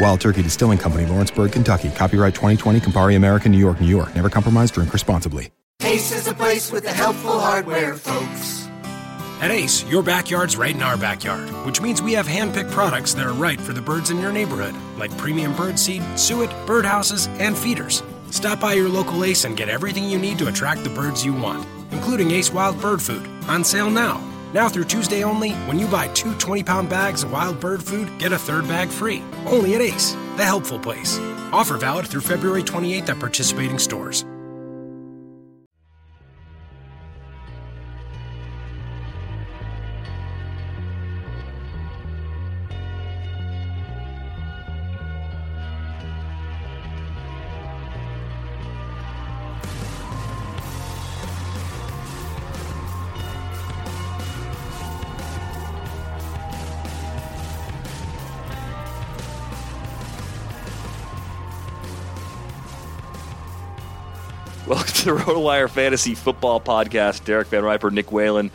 Wild Turkey Distilling Company, Lawrenceburg, Kentucky. Copyright 2020, Campari American, New York, New York. Never compromise, drink responsibly. Ace is a place with the helpful hardware, folks. At Ace, your backyard's right in our backyard, which means we have hand-picked products that are right for the birds in your neighborhood, like premium bird seed, suet, birdhouses, and feeders. Stop by your local Ace and get everything you need to attract the birds you want, including Ace Wild Bird Food, on sale now. Now through Tuesday only, when you buy two 20 pound bags of wild bird food, get a third bag free. Only at Ace, the helpful place. Offer valid through February 28th at participating stores. The RotoWire Fantasy Football Podcast. Derek Van Riper, Nick Whalen,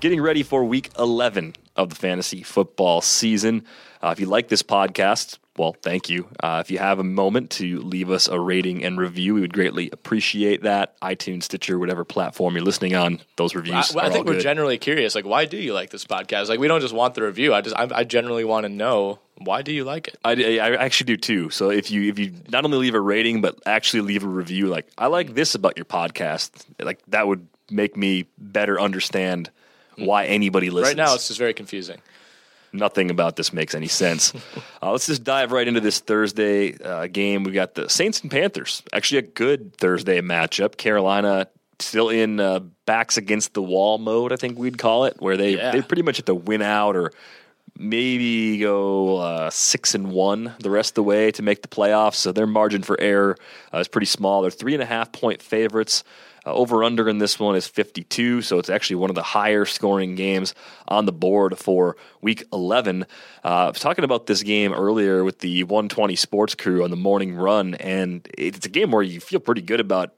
getting ready for Week 11 of the fantasy football season. Uh, if you like this podcast, well, thank you. Uh, if you have a moment to leave us a rating and review, we would greatly appreciate that. iTunes, Stitcher, whatever platform you're listening on, those reviews. I, I think we're good. generally curious. Like, why do you like this podcast? Like, we don't just want the review. I just, I, I generally want to know why do you like it. I, I actually do too. So if you if you not only leave a rating but actually leave a review, like I like this about your podcast, like that would make me better understand why anybody listens. Right now, it's just very confusing. nothing about this makes any sense. uh, let's just dive right into this Thursday uh, game. We got the Saints and Panthers. Actually, a good Thursday matchup. Carolina still in uh, backs against the wall mode, I think we'd call it, where they Yeah. they pretty much have to win out or maybe go uh, six and one the rest of the way to make the playoffs. So their margin for error uh, is pretty small. They're three and a half point favorites. Uh, over under in this one is 52, so it's actually one of the higher scoring games on the board for week 11. Uh, I was talking about this game earlier with the 120 Sports Crew on the morning run, and it's a game where you feel pretty good about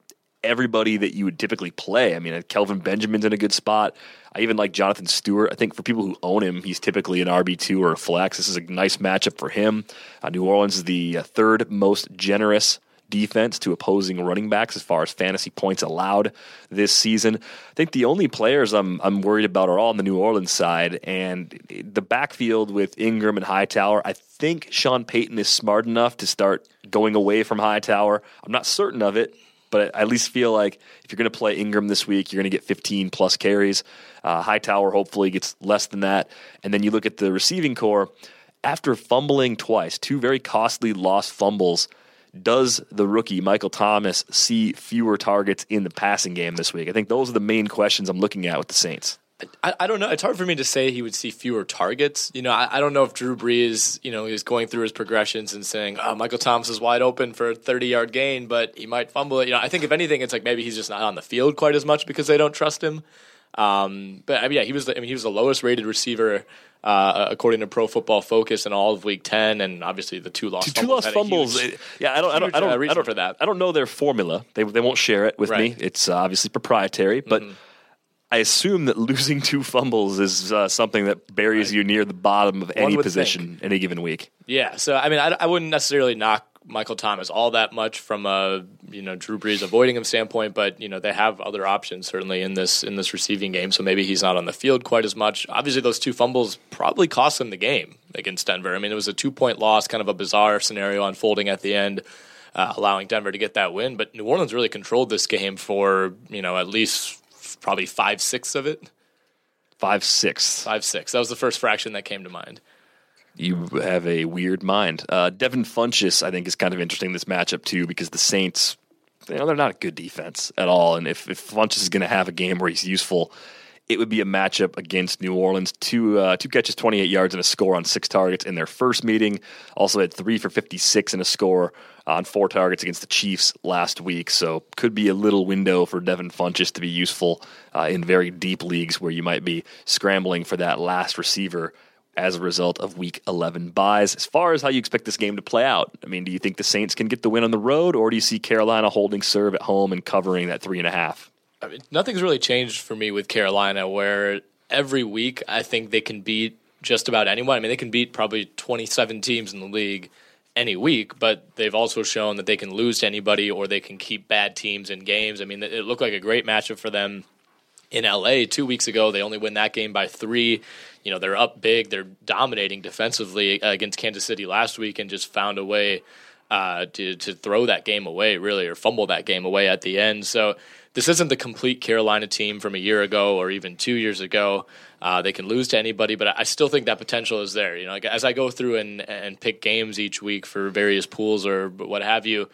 everybody that you would typically play. I mean, Kelvin Benjamin's in a good spot. I even like Jonathan Stewart. I think for people who own him, he's typically an RB2 or a flex. This is a nice matchup for him. Uh, New Orleans is the uh, third most generous defense to opposing running backs as far as fantasy points allowed this season. I think the only players I'm I'm worried about are all on the New Orleans side and the backfield with Ingram and Hightower. I think Sean Payton is smart enough to start going away from Hightower. I'm not certain of it, but I at least feel like if you're going to play Ingram this week, you're going to get 15 plus carries. Uh, Hightower hopefully gets less than that. And then you look at the receiving corps. After fumbling twice, two very costly lost fumbles, does the rookie Michael Thomas see fewer targets in the passing game this week? I think those are the main questions I'm looking at with the Saints. I, I, don't know. It's hard for me to say he would see fewer targets. You know, I, I, don't know if Drew Brees, you know, is going through his progressions and saying, "Oh, Michael Thomas is wide open for a 30-yard gain, but he might fumble it." You know, I think if anything, it's like maybe he's just not on the field quite as much because they don't trust him. Um, but I mean, yeah, he was. The, I mean, he was the lowest rated receiver uh, according to Pro Football Focus in all of Week Ten, and obviously the two lost two, two lost fumbles. Huge, yeah, I don't, I don't, I don't, uh, I don't, for that. I don't know their formula. They they won't share it with right. me. It's uh, obviously proprietary, but. Mm-hmm I assume that losing two fumbles is uh, something that buries right. you near the bottom of any position think. any given week. Yeah, so I mean, I, I, wouldn't necessarily knock Michael Thomas all that much from a you know Drew Brees avoiding him standpoint, but you know they have other options certainly in this in this receiving game. So maybe he's not on the field quite as much. Obviously, those two fumbles probably cost them the game against Denver. I mean, it was a two point loss, kind of a bizarre scenario unfolding at the end. Uh, allowing Denver to get that win, but New Orleans really controlled this game for you know at least probably five sixths of it. Five sixths. Five six. That was the first fraction that came to mind. You have a weird mind. Uh, Devin Funchess, I think, is kind of interesting this matchup too because the Saints, you know, they're not a good defense at all. And if, if Funchess is going to have a game where he's useful, it would be a matchup against New Orleans. Two uh, two catches, 28 yards, and a score on six targets in their first meeting. Also had three for 56 and a score on four targets against the Chiefs last week. So could be a little window for Devin Funchess to be useful uh, in very deep leagues where you might be scrambling for that last receiver as a result of Week 11 byes. As far as how you expect this game to play out, I mean, do you think the Saints can get the win on the road, or do you see Carolina holding serve at home and covering that three and a half? I mean, nothing's really changed for me with Carolina, where every week I think they can beat just about anyone. I mean, they can beat probably 27 teams in the league any week, but they've also shown that they can lose to anybody or they can keep bad teams in games. I mean, it looked like a great matchup for them in LA two weeks ago. They only win that game by three. You know, they're up big. They're dominating defensively against Kansas City last week and just found a way uh, to to throw that game away, really, or fumble that game away at the end. So this isn't the complete Carolina team from a year ago or even two years ago. Uh, they can lose to anybody, but I still think that potential is there. You know, as I go through and and pick games each week for various pools or what have you,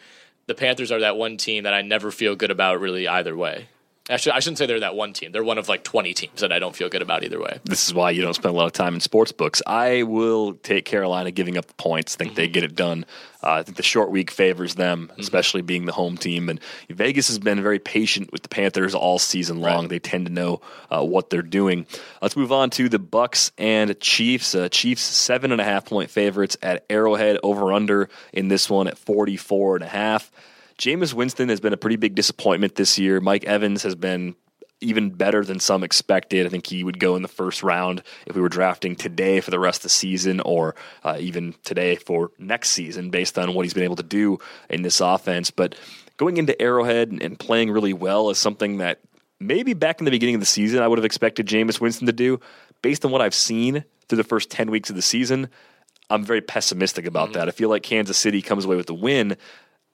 the Panthers are that one team that I never feel good about really either way. Actually, I shouldn't say they're that one team. They're one of like 20 teams that I don't feel good about either way. This is why you don't spend a lot of time in sports books. I will take Carolina giving up the points. I think mm-hmm. they get it done. Uh, I think the short week favors them, mm-hmm. especially being the home team. And Vegas has been very patient with the Panthers all season long. Right. They tend to know uh, what they're doing. Let's move on to the Bucks and Chiefs. Uh, Chiefs seven and a half point favorites at Arrowhead over under in this one at 44 and a half. Jameis Winston has been a pretty big disappointment this year. Mike Evans has been even better than some expected. I think he would go in the first round if we were drafting today for the rest of the season or uh, even today for next season based on what he's been able to do in this offense. But going into Arrowhead and playing really well is something that maybe back in the beginning of the season I would have expected Jameis Winston to do. Based on what I've seen through the first 10 weeks of the season, I'm very pessimistic about mm-hmm. that. I feel like Kansas City comes away with the win,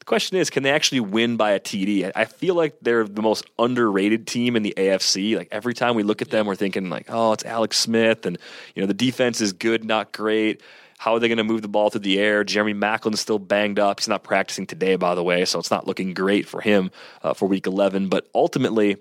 question is, can they actually win by a TD? I feel like they're the most underrated team in the AFC. Like every time we look at them, we're thinking like, oh, it's Alex Smith, and you know the defense is good, not great. How are they going to move the ball through the air? Jeremy Maclin's still banged up. He's not practicing today, by the way, so it's not looking great for him uh, for Week 11. But ultimately,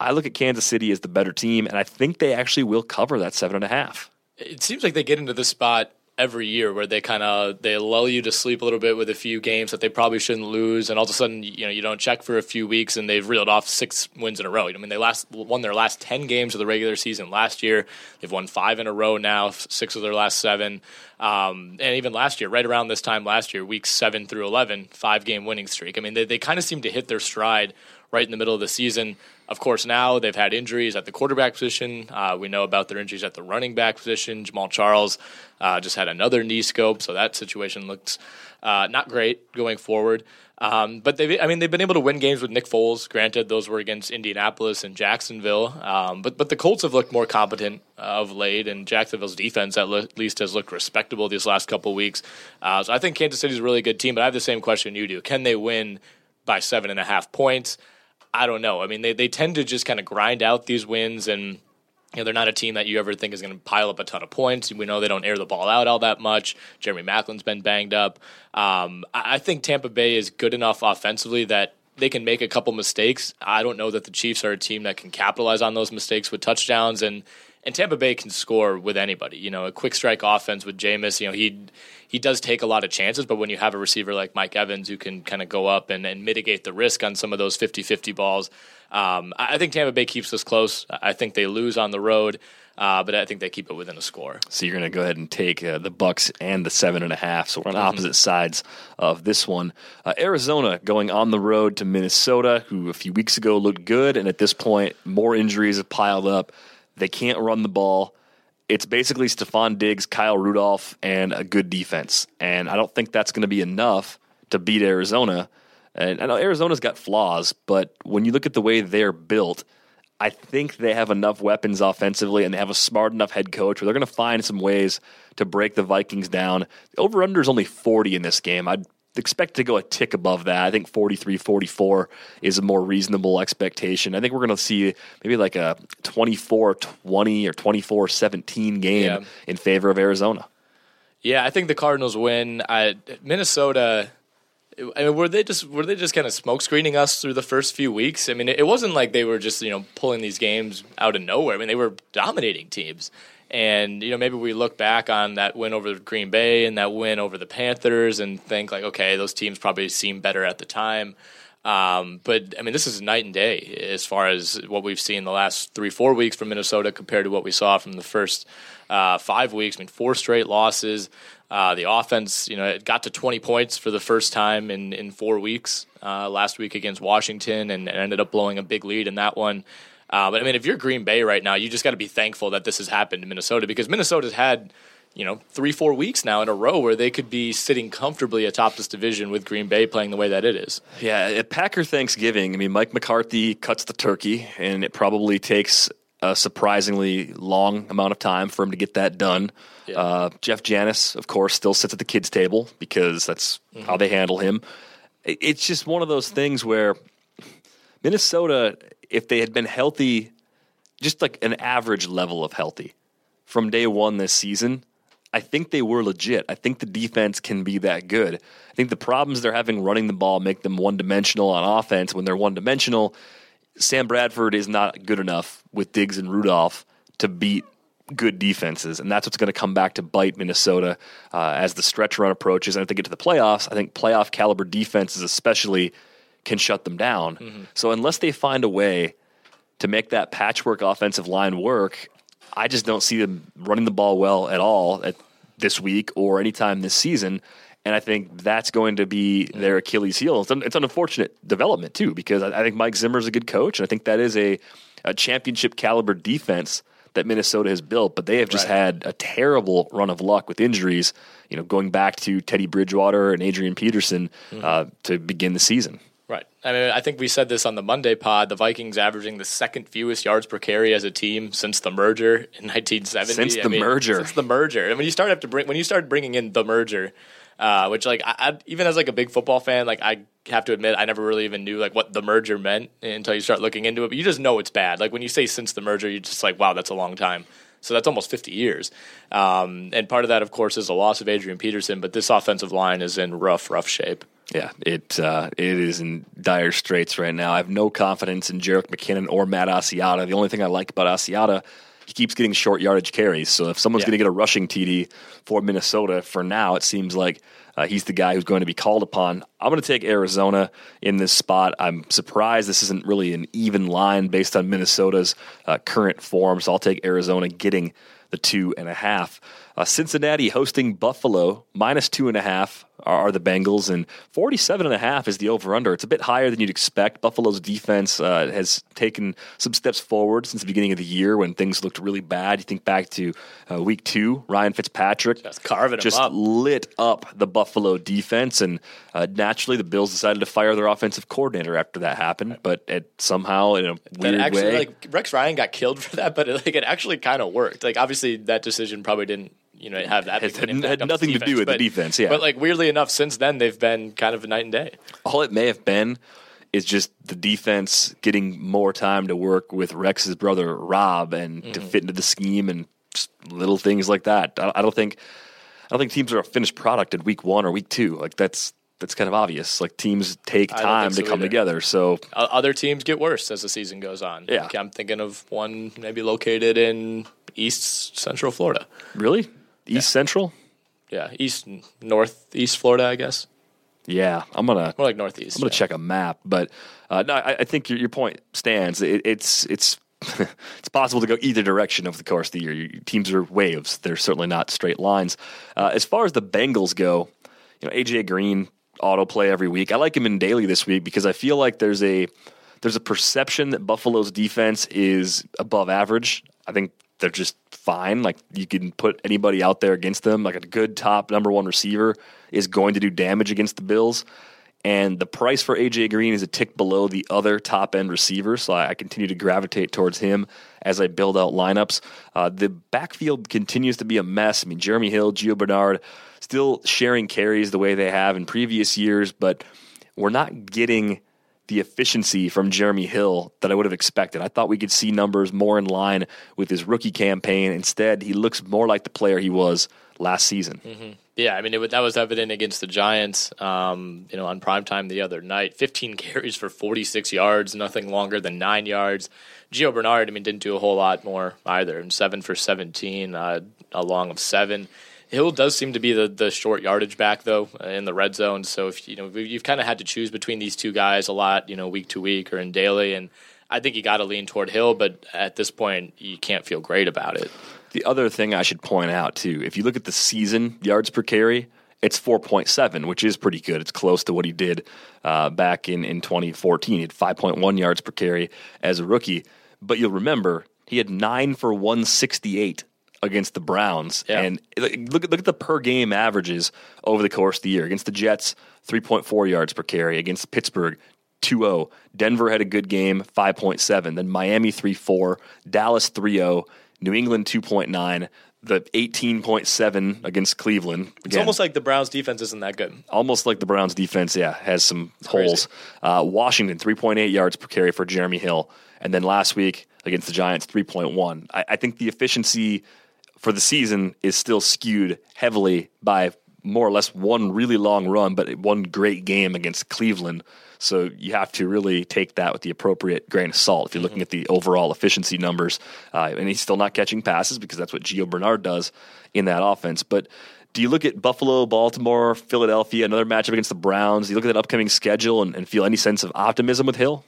I look at Kansas City as the better team, and I think they actually will cover that seven and a half. It seems like they get into the spot every year where they kind of they lull you to sleep a little bit with a few games that they probably shouldn't lose and all of a sudden you know you don't check for a few weeks and they've reeled off six wins in a row. I mean they last won their last 10 games of the regular season last year. They've won 5 in a row now, 6 of their last 7. Um, and even last year, right around this time last year, weeks 7 through 11, 5 game winning streak. I mean they they kind of seem to hit their stride right in the middle of the season. Of course, now they've had injuries at the quarterback position. Uh, we know about their injuries at the running back position. Jamaal Charles uh, just had another knee scope, so that situation looks uh, not great going forward. Um, but they, I mean, they've been able to win games with Nick Foles. Granted, those were against Indianapolis and Jacksonville. Um, but but the Colts have looked more competent of late, and Jacksonville's defense at le- least has looked respectable these last couple weeks. Uh, so I think Kansas City's a really good team. But I have the same question you do: Can they win by seven and a half points? I don't know. I mean, they they tend to just kind of grind out these wins and you know, they're not a team that you ever think is going to pile up a ton of points. We know they don't air the ball out all that much. Jeremy Maclin's been banged up. Um, I think Tampa Bay is good enough offensively that they can make a couple mistakes. I don't know that the Chiefs are a team that can capitalize on those mistakes with touchdowns and and Tampa Bay can score with anybody. You know, a quick strike offense with Jameis, you know, he he does take a lot of chances, but when you have a receiver like Mike Evans who can kind of go up and, and mitigate the risk on some of those 50-50 balls, um, I think Tampa Bay keeps this close. I think they lose on the road. Uh, but I think they keep it within a score. So you're going to go ahead and take uh, the Bucks and the seven and a half. So we're on mm-hmm. opposite sides of this one. Uh, Arizona going on the road to Minnesota, who a few weeks ago looked good, and at this point, more injuries have piled up. They can't run the ball. It's basically Stefon Diggs, Kyle Rudolph, and a good defense. And I don't think that's going to be enough to beat Arizona. And I know Arizona's got flaws, but when you look at the way they're built, I think they have enough weapons offensively and they have a smart enough head coach where they're going to find some ways to break the Vikings down. The over under is only 40 in this game. I'd expect to go a tick above that. I think 43 44 is a more reasonable expectation. I think we're going to see maybe like a 24 20 or 24 17 game yeah. in favor of Arizona. Yeah, I think the Cardinals win. I, Minnesota I mean, were they just were they just kind of smoke screening us through the first few weeks? I mean, it wasn't like they were just you know pulling these games out of nowhere. I mean, they were dominating teams, and you know maybe we look back on that win over Green Bay and that win over the Panthers and think like, okay, those teams probably seemed better at the time. Um, but I mean, this is night and day as far as what we've seen the last three, four weeks from Minnesota compared to what we saw from the first uh, five weeks. I mean, four straight losses. Uh, the offense, you know, it got to 20 points for the first time in, in four weeks uh, last week against Washington and, and, ended up blowing a big lead in that one. Uh, but I mean, if you're Green Bay right now, you just got to be thankful that this has happened in Minnesota because Minnesota's had, you know, three, four weeks now in a row where they could be sitting comfortably atop this division with Green Bay playing the way that it is. Yeah, at Packer Thanksgiving, I mean, Mike McCarthy cuts the turkey, and it probably takes a surprisingly long amount of time for him to get that done. Yeah. Uh, Jeff Janis, of course, still sits at the kids' table because that's mm-hmm. how they handle him. It's just one of those things where Minnesota, if they had been healthy, just like an average level of healthy from day one this season, I think they were legit. I think the defense can be that good. I think the problems they're having running the ball make them one dimensional on offense. When they're one dimensional, Sam Bradford is not good enough with Diggs and Rudolph to beat good defenses, and that's what's going to come back to bite Minnesota uh, as the stretch run approaches. And if they get to the playoffs, I think playoff caliber defenses, especially, can shut them down. Mm-hmm. So unless they find a way to make that patchwork offensive line work, I just don't see them running the ball well at all at this week or anytime this season. And I think that's going to be their Achilles heel. It's an, it's an unfortunate development, too, because I, I think Mike Zimmer is a good coach. And I think that is a, a championship caliber defense that Minnesota has built, but they have just right. had a terrible run of luck with injuries. You know, going back to Teddy Bridgewater and Adrian Peterson mm-hmm. uh, to begin the season. I mean, I think we said this on the Monday pod. The Vikings averaging the second fewest yards per carry as a team since the merger in 1970. Since the I mean, merger. Since the merger. And when you start have to bring when you start bringing in the merger, uh, which like I, I, even as like a big football fan, like I have to admit I never really even knew like what the merger meant until you start looking into it. But you just know it's bad. Like when you say since the merger, you're just like, wow, that's a long time. So that's almost 50 years. Um, and part of that, of course, is the loss of Adrian Peterson. But this offensive line is in rough, rough shape. Yeah, it uh, it is in dire straits right now. I have no confidence in Jerick McKinnon or Matt Asiata. The only thing I like about Asiata he keeps getting short yardage carries. So if someone's yeah. going to get a rushing TD for Minnesota, for now it seems like uh, he's the guy who's going to be called upon. I'm going to take Arizona in this spot. I'm surprised this isn't really an even line based on Minnesota's uh, current form. So I'll take Arizona getting the two and a half. Uh, Cincinnati hosting Buffalo minus two and a half. Are, the Bengals, and 47 and a half is the over under. It's a bit higher than you'd expect. Buffalo's defense uh, has taken some steps forward since the beginning of the year when things looked really bad. You think back to uh, week two, Ryan Fitzpatrick Just carving just up. lit up the Buffalo defense, and uh, naturally the Bills decided to fire their offensive coordinator after that happened. But it somehow, in a weird actually way, like Rex Ryan got killed for that, but like it actually kind of worked. Like obviously that decision probably didn't you know have that It big of an had- had nothing to do defense, with the defense, yeah. But like weirdly enough, since then they've been kind of a night and day. all it may have been is just the defense getting more time to work with Rex's brother Rob and to Mm-hmm. fit into the scheme and little things like that. I, I don't think I don't think teams are a finished product at week one or week two. Like that's that's kind of obvious. Like teams take time think to so come either. together. So Other teams get worse as the season goes on. Yeah. Like, I'm thinking of one maybe located in East Central Florida. really, East Central. Yeah, East Northeast Florida, I guess. Yeah, I'm gonna More like Northeast. I'm to yeah. check a map, but uh, no, I, I think your, your point stands. It, it's it's it's possible to go either direction over the course of the year. Your teams are waves; they're certainly not straight lines. Uh, as far as the Bengals go, you know, AJ Green autoplay every week. I like him in daily this week because I feel like there's a there's a perception that Buffalo's defense is above average. I think they're just fine. Like you can put anybody out there against them. Like a good top number one receiver is going to do damage against the Bills. And the price for AJ Green is a tick below the other top end receivers. So I, I continue to gravitate towards him as I build out lineups. Uh, the backfield continues to be a mess. I mean, Jeremy Hill, Gio Bernard still sharing carries the way they have in previous years, but we're not getting the efficiency from Jeremy Hill that I would have expected. I thought we could see numbers more in line with his rookie campaign. Instead, he looks more like the player he was last season. Yeah, I mean, it, that was evident against the Giants, um, you know, on primetime the other night. 15 carries for 46 yards, nothing longer than nine yards. Gio Bernard, I mean, didn't do a whole lot more either, and seven for 17, uh, a long of seven. Hill does seem to be the, the short yardage back though uh, in the red zone. So if you know you've kind of had to choose between these two guys a lot, you know, week to week or in daily, and I think you got to lean toward Hill. But at this point, you can't feel great about it. The other thing I should point out too, if you look at the season yards per carry, it's 4.7, which is pretty good. It's close to what he did uh, back in, in 2014. He had 5.1 yards per carry as a rookie. But you'll remember he had nine for 168 against the Browns. Yeah. And look, at- look at the per game averages over the course of the year. Against the Jets, 3.4 yards per carry. Against Pittsburgh, 2-0. Denver had a good game, 5.7. Then Miami 3-4, Dallas 3-0, New England 2.9, the 18.7 against Cleveland. It's almost like the Browns defense isn't that good. almost like the Browns defense, yeah, has some holes. Uh, Washington 3.8 yards per carry for Jeremy Hill, and then last week against the Giants 3.1. I, I think the efficiency for the season is still skewed heavily by more or less one really long run, but one great game against Cleveland. So you have to really take that with the appropriate grain of salt if you're looking at the overall efficiency numbers. Uh, and he's still not catching passes because that's what Gio Bernard does in that offense. But do you look at Buffalo, Baltimore, Philadelphia, another matchup against the Browns? Do you look at that upcoming schedule and, and feel any sense of optimism with Hill?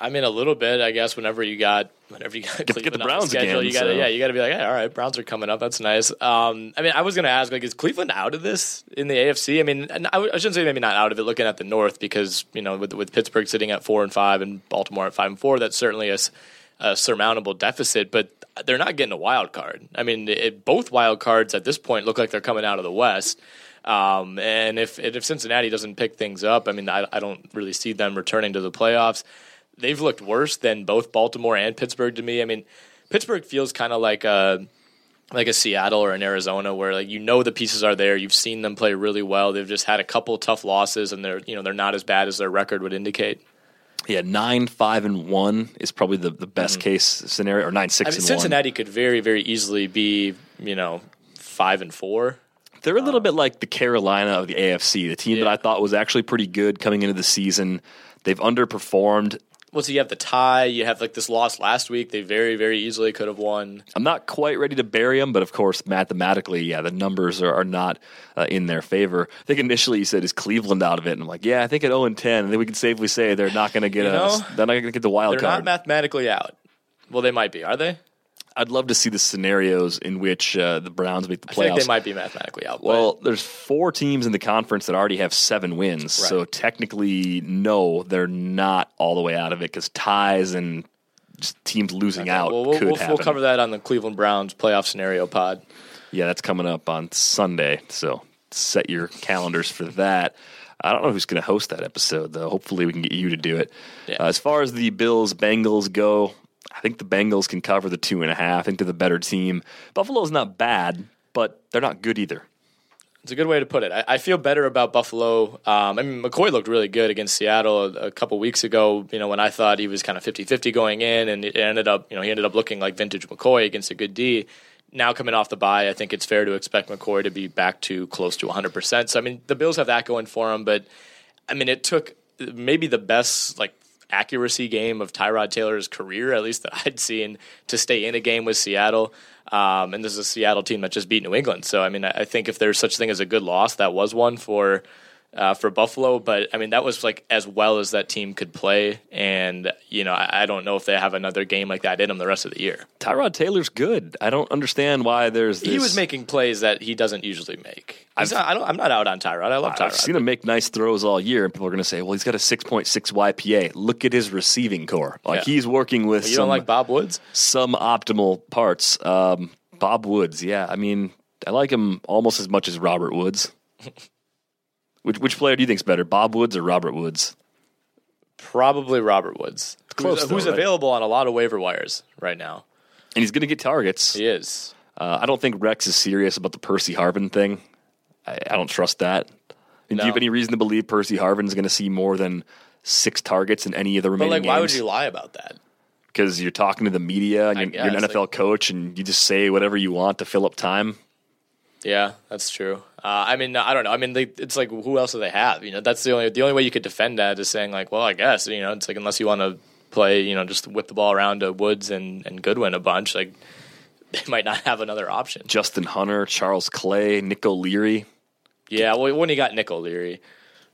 I mean, a little bit, I guess. Whenever you got, whenever you got get the Cleveland Browns schedule, again, you got to, so- yeah, you got to be like, hey, all right, Browns are coming up. That's nice. Um, I mean, I was going to ask, like, is Cleveland out of this in the AFC? I mean, I, shouldn't say maybe not out of it. Looking at the North, because you know, with with Pittsburgh sitting at four and five and Baltimore at five and four, that's certainly a surmountable deficit. But they're not getting a wild card. I mean, it, both wild cards at this point look like they're coming out of the West. Um, and if if Cincinnati doesn't pick things up, I mean, I, I don't really see them returning to the playoffs they've looked worse than both Baltimore and Pittsburgh to me. I mean, Pittsburgh feels kind of like a like a Seattle or an Arizona where like you know the pieces are there. You've seen them play really well. They've just had a couple tough losses and they're you know they're not as bad as their record would indicate. Yeah, nine, five, and one is probably the, the best mm-hmm. case scenario, or nine, six, I mean, and Cincinnati could very very easily be you know five and four. They're a little um, bit like the Carolina of the AFC, the team that I thought was actually pretty good coming into the season. They've underperformed. Well, so you have the tie. You have like this loss last week. They very very easily could have won. I'm not quite ready to bury them, but of course, mathematically, yeah, the numbers are, are not uh, in their favor. I think initially you said, "Is Cleveland out of it?" And I'm like, "Yeah, I think at 0 and 10, and then we can safely say they're not going to get You a, they're not going to get the wild Card. They're card." not mathematically out. Well, they might be. Are they? I'd love to see the scenarios in which uh, the Browns make the I playoffs. think they might be mathematically out. Well, there's four teams in the conference that already have seven wins. Right. So technically, no, they're not all the way out of it because ties and just teams losing Okay, out well, we'll, could we'll, happen. we'll cover that on the Cleveland Browns playoff scenario pod. Yeah, that's coming up on Sunday. So set your calendars for that. I don't know who's going to host that episode, though. Hopefully, we can get you to do it. Yeah. Uh, as far as the Bills Bengals go, I think the Bengals can cover the two and a half. I think they're the better team. Buffalo's not bad, but they're not good either. It's a good way to put it. I, I feel better about Buffalo. Um, I mean, McCoy looked really good against Seattle a, a couple weeks ago. You know, when I thought he was kind of 50-50 going in, and it ended up, you know, he ended up looking like vintage McCoy against a good D. Now coming off the bye, I think it's fair to expect McCoy to be back to close to 100%. So I mean, the Bills have that going for them, but I mean, it took maybe the best like accuracy game of Tyrod Taylor's career, at least that I'd seen, to stay in a game with Seattle. Um, and this is a Seattle team that just beat New England. So I mean, I think if there's such thing as a good loss, that was one for uh, for Buffalo. But I mean, that was like as well as that team could play. And you know, I, I don't know if they have another game like that in them the rest of the year. Tyrod Taylor's good. I don't understand why there's this. He was making plays that he doesn't usually make. Not, I don't, I'm not out on Tyrod. I love Tyrod. I've seen him make nice throws all year, and people are going to say, "Well, he's got a 6.6 YPA. Look at his receiving corps. Like Yeah. he's working with you some don't like Bob Woods? some optimal parts." Um, Bob Woods, yeah. I mean, I like him almost as much as Robert Woods. which which player do you think's better, Bob Woods or Robert Woods? Probably Robert Woods. close, who's, though, who's right? available on a lot of waiver wires right now. And he's going to get targets. He is. Uh, I don't think Rex is serious about the Percy Harvin thing. I, I don't trust that. And Do you have any reason to believe Percy Harvin is going to see more than six targets in any of the But remaining like, why would you lie about that? because you're talking to the media and you're, you're an NFL like- coach and you just say whatever you want to fill up time. Yeah, that's true. Uh, I mean, I don't know. I mean, they, it's like who else do they have? You know, that's the only the only way you could defend that is saying like, well, I guess you know, it's like unless you want to play, you know, just whip the ball around to Woods and and Goodwin a bunch, like they might not have another option. Justin Hunter, Charles Clay, Nick O'Leary. Yeah, well, when you got Nick O'Leary,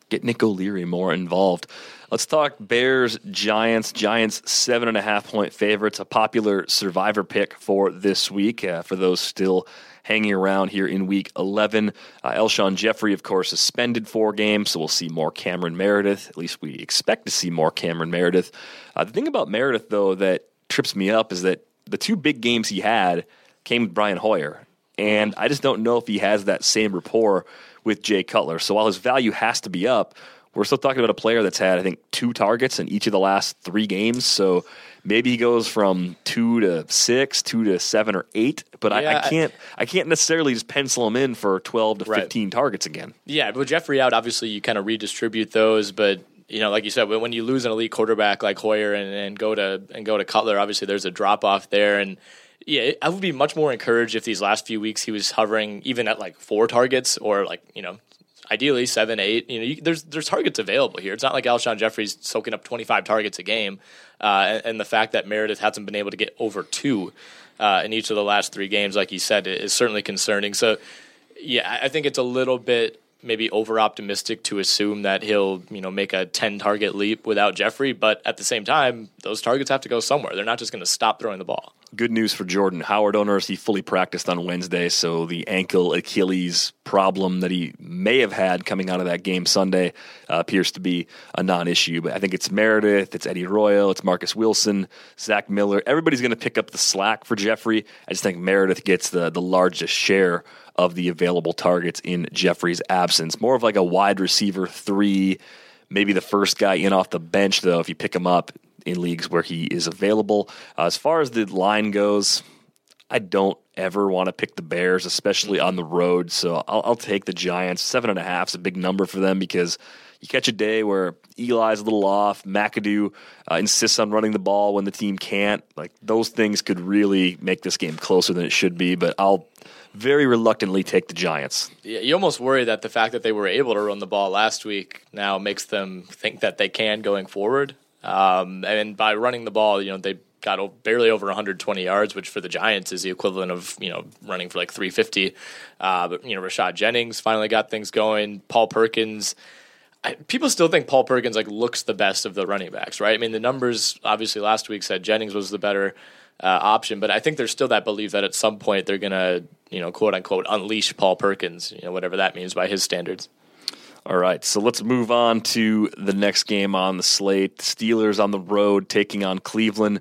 Get Nick O'Leary more involved. Let's talk Bears, Giants. Giants, seven and a half point favorites, a popular survivor pick for this week uh, for those still hanging around here in week 11. Uh, Alshon Jeffery, of course, suspended four games, so we'll see more Cameron Meredith. At least we expect to see more Cameron Meredith. Uh, the thing about Meredith, though, that trips me up is that the two big games he had came with Brian Hoyer. And I just don't know if he has that same rapport with Jay Cutler. So while his value has to be up, we're still talking about a player that's had, I think, two targets in each of the last three games. So maybe he goes from two to six, two to seven or eight. But I, Yeah, I I- can't, I can't necessarily just pencil him in for twelve to Right. fifteen targets again. Yeah, with Jeffery out, obviously you kind of redistribute those. But you know, like you said, when when you lose an elite quarterback like Hoyer and, and go to and go to Cutler, obviously there's a drop off there. And yeah, I would be much more encouraged if these last few weeks he was hovering even at like four targets or like you know. Ideally, seven, eight. You know, you, there's there's targets available here. It's not like Alshon Jeffery's soaking up 25 targets a game, uh, and, and the fact that Meredith hasn't been able to get over two uh, in each of the last three games, like you said, is certainly concerning. So, yeah, I- I think it's a little bit maybe over optimistic to assume that he'll you know make a 10 target leap without Jeffery, but at the same time, those targets have to go somewhere. They're not just going to stop throwing the ball. Good news for Jordan Howard owners. He fully practiced on Wednesday, so the ankle Achilles problem that he may have had coming out of that game Sunday uh, appears to be a non issue. But I think it's Meredith, it's Eddie Royal, it's Marquess Wilson, Zach Miller. Everybody's going to pick up the slack for Jeffery. I just think Meredith gets the, the largest share of the available targets in Jeffery's absence. More of like a wide receiver three, maybe the first guy in off the bench, though, if you pick him up in leagues where he is available. Uh, as far as the line goes, I don't ever want to pick the Bears, especially on the road. So I'll, I'll take the Giants. Seven and a half is a big number for them because you catch a day where Eli's a little off, McAdoo uh, insists on running the ball when the team can't. Like those things could really make this game closer than it should be. But I'll very reluctantly take the Giants. Yeah, you almost worry that the fact that they were able to run the ball last week now makes them think that they can going forward. Um, and by running the ball, you know they got barely over 120 yards, which for the Giants is the equivalent of you know running for like 350. Uh, but you know Rashad Jennings finally got things going. Paul Perkins. People still think Paul Perkins like looks the best of the running backs, right? I mean, the numbers obviously last week said Jennings was the better uh, option. But I think there's still that belief that at some point they're going to, you know, quote unquote, unleash Paul Perkins, you know, whatever that means by his standards. All right, so let's move on to the next game on the slate. Steelers on the road taking on Cleveland.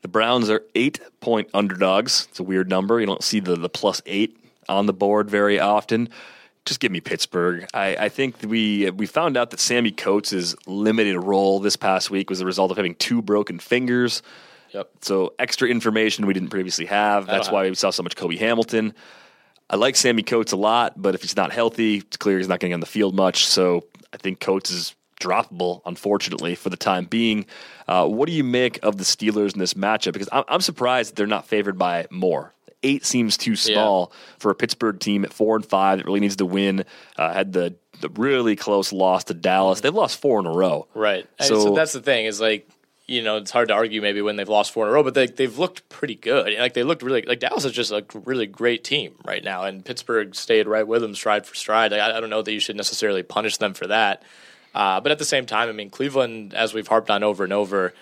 The Browns are eight point underdogs. It's a weird number. You don't see the, the plus eight on the board very often. Just give me Pittsburgh. I, I think we we found out that Sammy Coates' limited role this past week was the result of having two broken fingers. Yep. So extra information we didn't previously have. That's why we saw so much Cobi Hamilton. I like Sammy Coates a lot, but if he's not healthy, it's clear he's not getting on the field much. So I think Coates is droppable, unfortunately, for the time being. Uh, what do you make of the Steelers in this matchup? Because I'm, I'm surprised they're not favored by more. Eight seems too small for a Pittsburgh team at four and five that really needs to win. Uh, had the, the really close loss to Dallas. They've lost four in a row. Right. So, so that's the thing is like you know, it's hard to argue maybe when they've lost four in a row, but they, they've looked pretty good. Like they looked really like Dallas is just a really great team right now, and Pittsburgh stayed right with them stride for stride. Like, I, I, don't know that you should necessarily punish them for that, uh, but at the same time, I mean, Cleveland, as we've harped on over and over,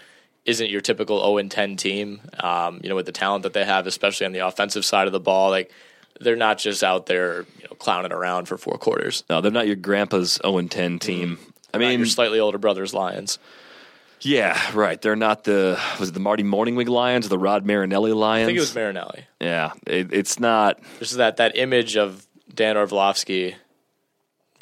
isn't your typical zero and ten team. Um, you know, with the talent that they have, especially on the offensive side of the ball, like they're not just out there you know clowning around for four quarters. No, they're not your grandpa's zero and ten team. Mm-hmm. I mean, your slightly older brother's Lions. Yeah, right. They're not the was it the Marty Mornhinweg Lions or the Rod Marinelli Lions? I think it was Marinelli. Yeah, it, it's not. Is that that image of Dan Orlovsky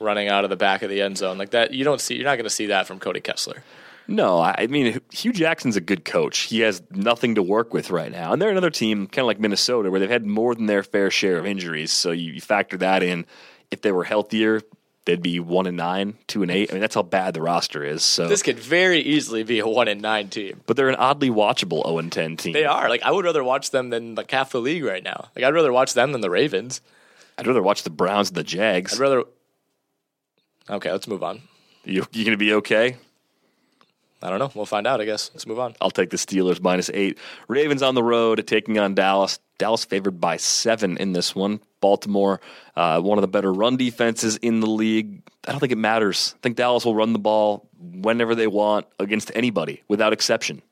running out of the back of the end zone like that. You don't see. You're not going to see that from Cody Kessler. No, I mean Hue Jackson's a good coach. He has nothing to work with right now, and they're another team kind of like Minnesota where they've had more than their fair share of injuries. So you, you factor that in. If they were healthier, they'd be one and nine, two and eight. I mean, that's how bad the roster is. So this could very easily be a one and nine team. But they're an oddly watchable zero and ten team. They are. Like I would rather watch them than like half the league right now. Like I'd rather watch them than the Ravens. I'd rather watch the Browns and the Jags. I'd rather. Okay, let's move on. You you gonna be okay? I don't know. We'll find out, I guess. Let's move on. I'll take the Steelers minus eight. Ravens on the road taking on Dallas. Dallas favored by seven in this one. Baltimore, uh, one of the better run defenses in the league. I don't think it matters. I think Dallas will run the ball whenever they want against anybody without exception.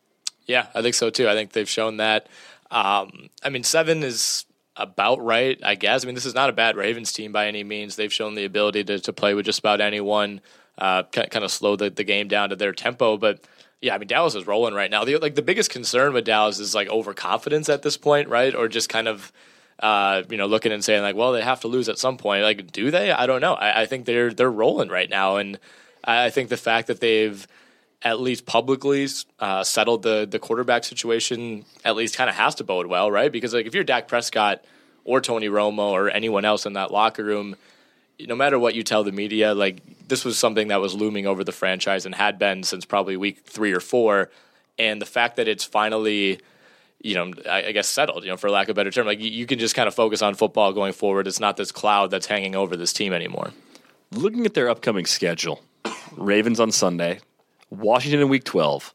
Yeah, I think so too. I think they've shown that. Um, I mean, seven is about right, I guess. I mean, this is not a bad Ravens team by any means. They've shown the ability to, to play with just about anyone uh, kind of slow the, the game down to their tempo. But yeah, I mean Dallas is rolling right now. The, like the biggest concern with Dallas is like overconfidence at this point, right? Or just kind of uh, you know looking and saying like, well, they have to lose at some point. Like, do they? I don't know. I, I think they're they're rolling right now, and I think the fact that they've at least publicly uh, settled the the quarterback situation at least kind of has to bode well, right? Because like if you're Dak Prescott or Tony Romo or anyone else in that locker room, no matter what you tell the media, like this was something that was looming over the franchise and had been since probably week three or four. And the fact that it's finally, you know, I, I guess settled, you know, for lack of a better term, like you, you can just kind of focus on football going forward. It's not this cloud that's hanging over this team anymore. Looking at their upcoming schedule, Ravens on Sunday, Washington in week 12,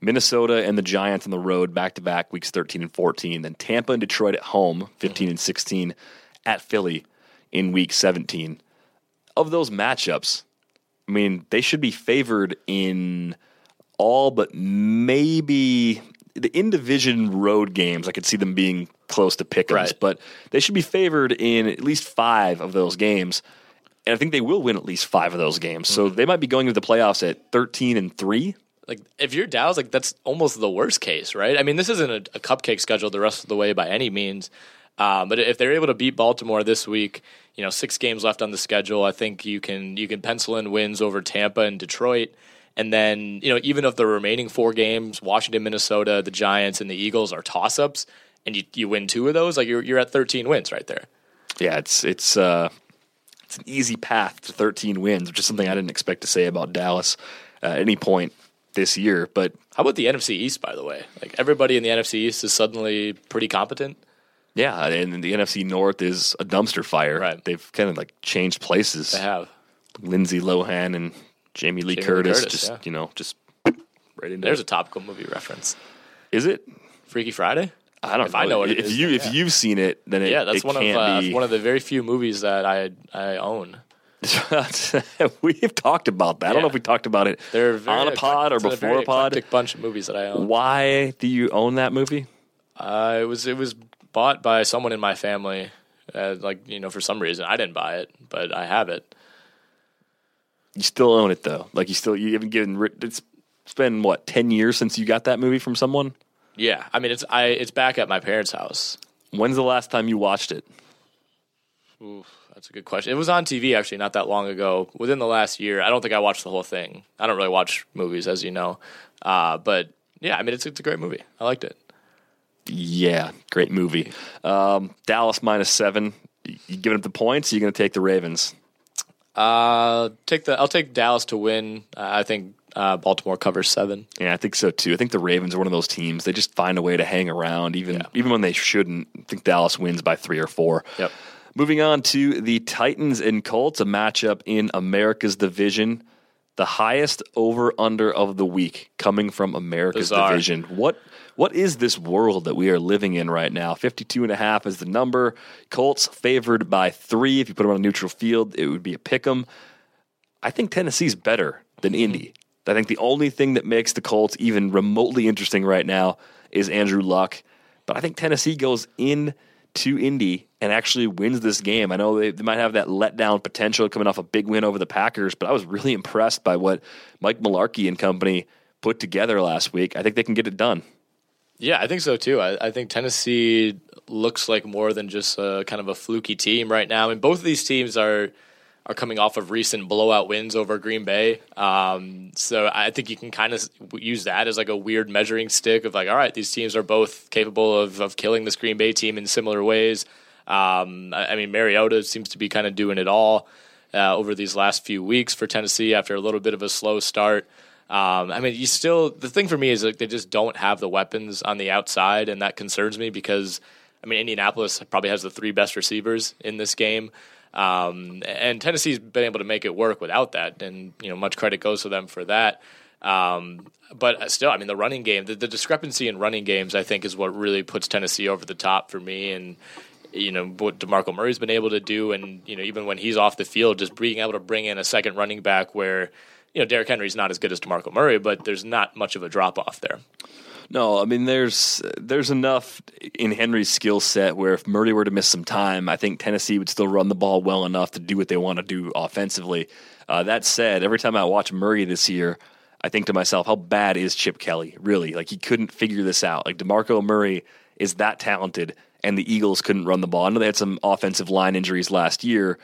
Minnesota and the Giants on the road back to back weeks 13 and 14, then Tampa and Detroit at home, 15 and 16, at Philly in week 17. Of those matchups, I mean, they should be favored in all but maybe the in division road games. I could see them being close to pickums, right. but they should be favored in at least five of those games. And I think they will win at least five of those games. So mm-hmm. they might be going into the playoffs at 13 and 3 like if you're Dallas, like that's almost the worst case, right? I mean, this isn't a, a cupcake schedule the rest of the way by any means, um, but if they're able to beat Baltimore this week, you know, six games left on the schedule. I think you can you can pencil in wins over Tampa and Detroit. And then, you know, even if the remaining four games, Washington, Minnesota, the Giants, and the Eagles are toss ups, and you, you win two of those, like you're you're at 13 wins right there. Yeah, it's it's uh, it's an easy path to 13 wins, which is something I didn't expect to say about Dallas at any point this year. But how about the NFC East, by the way? Like everybody in the NFC East is suddenly pretty competent. Yeah, and the NFC North is a dumpster fire. Right. They've kind of like changed places. They have. Lindsay Lohan and Jamie Lee Jamie Curtis, Curtis, just yeah. you know, just right into There's it. a topical movie reference. Is it? Freaky Friday? I don't know. If know. I know what it if is, you if yeah. you've seen it, then it, yeah, that's one of uh, be. one of the very few movies that I I own. We've talked about that. I don't know if we talked about it They're very on a pod or before very a pod. bunch of movies that I own. Why do you own that movie? Uh, it was it was bought by someone in my family. Uh, like you know, for some reason, I didn't buy it, but I have it. You still own it though. Like you still you haven't given. It's it's been what ten years since you got that movie from someone. Yeah, I mean it's I it's back at my parents' house. When's the last time you watched it? Oof, that's a good question. It was on TV actually not that long ago. Within the last year, I don't think I watched the whole thing. I don't really watch movies, as you know. Uh, but yeah, I mean it's it's a great movie. I liked it. Yeah, great movie. Um, Dallas minus seven. You giving up the points? Or you going to take the Ravens? Uh, take the I'll take Dallas to win. Uh, I think uh, Baltimore covers seven. Yeah, I think so too. I think the Ravens are one of those teams. They just find a way to hang around, even even when they shouldn't. I think Dallas wins by three or four. Yep. Moving on to the Titans and Colts, a matchup in America's division. The highest over under of the week coming from America's Bizarre. division. What what is this world that we are living in right now? 52 and a half is the number. Colts favored by 3. If you put them on a neutral field, it would be a pick 'em. I think Tennessee's better than mm-hmm. Indy. I think the only thing that makes the Colts even remotely interesting right now is Andrew Luck. But I think Tennessee goes in to Indy and actually wins this game. I know they, they might have that letdown potential coming off a big win over the Packers, but I was really impressed by what Mike Mularkey and company put together last week. I think they can get it done. Yeah, I think so too. I, I think Tennessee looks like more than just a kind of a fluky team right now. And both of these teams are are coming off of recent blowout wins over Green Bay. Um, so I think you can kind of use that as like a weird measuring stick of like, all right, these teams are both capable of, of killing this Green Bay team in similar ways. Um, I, I mean, Mariota seems to be kind of doing it all uh, over these last few weeks for Tennessee after a little bit of a slow start. Um, I mean, you still the thing for me is like they just don't have the weapons on the outside, and that concerns me because I mean Indianapolis probably has the three best receivers in this game, um, and Tennessee's been able to make it work without that, and you know much credit goes to them for that. Um, but still, I mean, the running game, the, the discrepancy in running games, I think, is what really puts Tennessee over the top for me, and you know what Demarco Murray's been able to do, and you know even when he's off the field, just being able to bring in a second running back where you know Derrick Henry's not as good as Demarco Murray, but there's not much of a drop off there. No, I mean there's there's enough in Henry's skill set where if Murray were to miss some time, I think Tennessee would still run the ball well enough to do what they want to do offensively. Uh, that said, every time I watch Murray this year, I think to myself, how bad is Chip Kelly? Really, like he couldn't figure this out. Like Demarco Murray is that talented, and the Eagles couldn't run the ball. I know they had some offensive line injuries last year,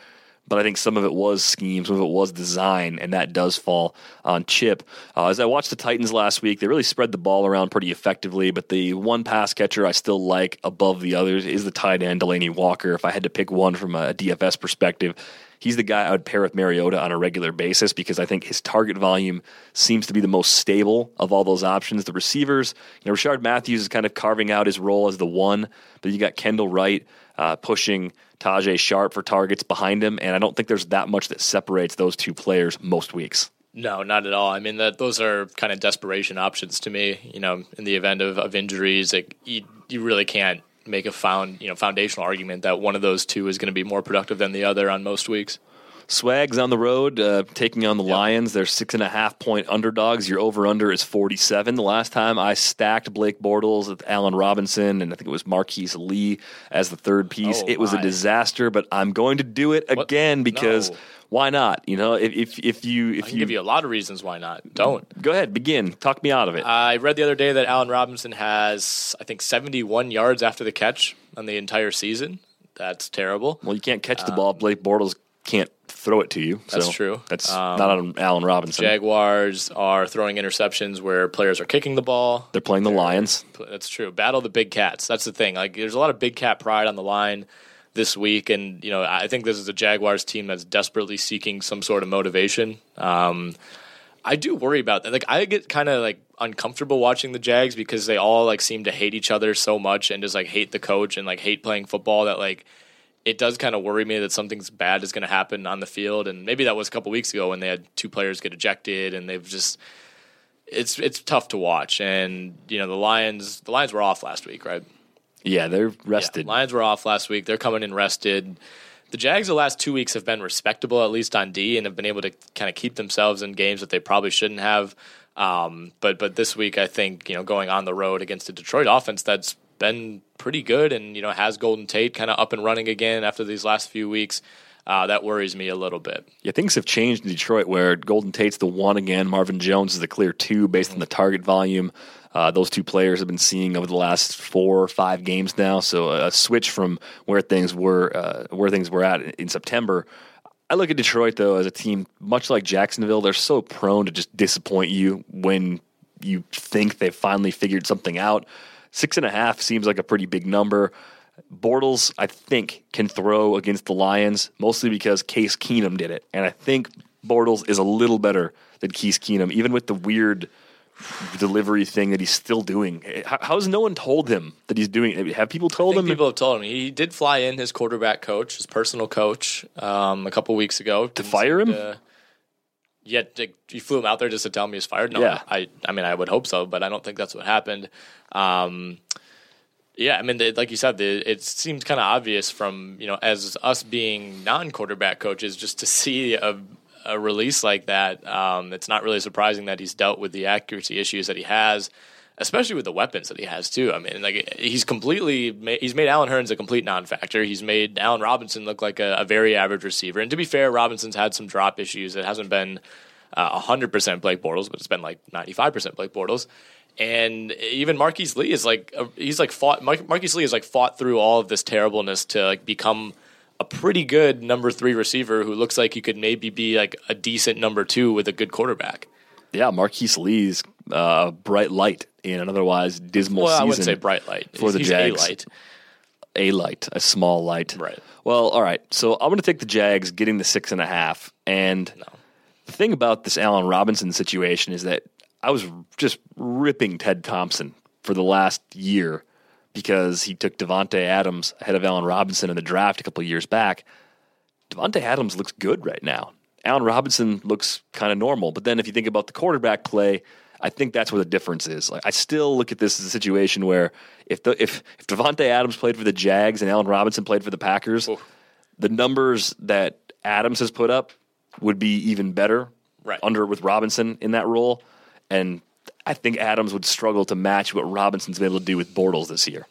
but I think some of it was scheme, some of it was design, and that does fall on Chip. Uh, as I watched the Titans last week, they really spread the ball around pretty effectively, but the one pass catcher I still like above the others is the tight end, Delanie Walker. If I had to pick one from a DFS perspective, he's the guy I would pair with Mariota on a regular basis because I think his target volume seems to be the most stable of all those options. The receivers, you know, Rishard Matthews is kind of carving out his role as the one, but you got Kendall Wright uh, pushing Tajae Sharpe for targets behind him, and I don't think there's that much that separates those two players most weeks. No, not at all. I mean, that those are kind of desperation options to me. You know, in the event of, of injuries, you, you really can't make a found you know foundational argument that one of those two is going to be more productive than the other on most weeks. Swags on the road, uh, taking on the Lions. They're six and a half point underdogs. Your over under is 47. The last time I stacked Blake Bortles with Allen Robinson, and I think it was Marquise Lee as the third piece. Oh, it was my. a disaster, but I'm going to do it What? again because No. why not? You know, if, if, if you if you, give you a lot of reasons why not. Don't. go ahead, begin, talk me out of it. I read the other day that Allen Robinson has, I think, 71 yards after the catch on the entire season. That's terrible. well, you can't catch the ball. Blake Bortles can't throw it to you. That's so true. That's Um, not on Allen Robinson. Jaguars are throwing interceptions where players are kicking the ball. They're playing the Lions. That's true. Battle the big cats. That's the thing. Like, there's a lot of big cat pride on the line this week, and you know, I think this is a Jaguars team that's desperately seeking some sort of motivation. Um, I do worry about that. Like, I get kind of like uncomfortable watching the Jags because they all like seem to hate each other so much and just like hate the coach and like hate playing football that like it does kind of worry me that something's bad is going to happen on the field. And maybe that was a couple weeks ago when they had two players get ejected and they've just it's it's tough to watch. And you know the Lions the Lions were off last week, right? Yeah, they're rested. Yeah, Lions were off last week. They're coming in rested. The Jags the last two weeks have been respectable, at least on D, and have been able to kind of keep themselves in games that they probably shouldn't have. Um, but but this week, I think you know going on the road against a Detroit offense that's been pretty good, and you know has Golden Tate kind of up and running again after these last few weeks. Uh, that worries me a little bit. Yeah, things have changed in Detroit where Golden Tate's the one again. Marvin Jones is the clear two based on the target volume. Uh, those two players have been seeing over the last four or five games now. So a switch from where things were uh, where things were at in September. I look at Detroit though as a team much like Jacksonville. They're so prone to just disappoint you when you think they've finally figured something out. Six and a half seems like a pretty big number. Bortles, I think, can throw against the Lions, mostly because Case Keenum did it. And I think Bortles is a little better than Case Keenum, even with the weird delivery thing that he's still doing. How, how has no one told him that he's doing it? Have people told him? People have told him. He did fly in his quarterback coach, his personal coach, um, a couple weeks ago. To fire him? Uh, Yet you flew him out there just to tell me he's fired. No, Yeah. I, I mean, I would hope so, but I don't think that's what happened. Um, yeah, I mean, the, like you said, the, it seems kind of obvious from you know, as us being non-quarterback coaches, just to see a, a release like that. Um, it's not really surprising that he's dealt with the accuracy issues that he has, especially with the weapons that he has too. I mean, like he's completely ma- he's made Allen Hurns a complete non-factor. He's made Allen Robinson look like a, a very average receiver. And to be fair, Robinson's had some drop issues. It hasn't been uh, hundred percent Blake Bortles, but it's been like ninety-five percent Blake Bortles. And even Marquise Lee is like uh, he's like fought. Mar- Marquise Lee has like fought through all of this terribleness to like become a pretty good number three receiver who looks like he could maybe be like a decent number two with a good quarterback. Yeah, Marquise Lee's uh, bright light in an otherwise dismal Well, I season. wouldn't say bright light for the He's Jags. A light. a light, a small light. Right. Well, all right. So I'm going to take the Jags getting the six and a half. And the thing about this Allen Robinson situation is that I was just ripping Ted Thompson for the last year because he took Davante Adams ahead of Allen Robinson in the draft a couple of years back. Davante Adams looks good right now. Allen Robinson looks kind of normal. But then if you think about the quarterback play, I think that's where the difference is. Like I still look at this as a situation where if the if if Davante Adams played for the Jags and Allen Robinson played for the Packers, the numbers that Adams has put up would be even better Right. under with Robinson in that role. And I think Adams would struggle to match what Robinson's been able to do with Bortles this year.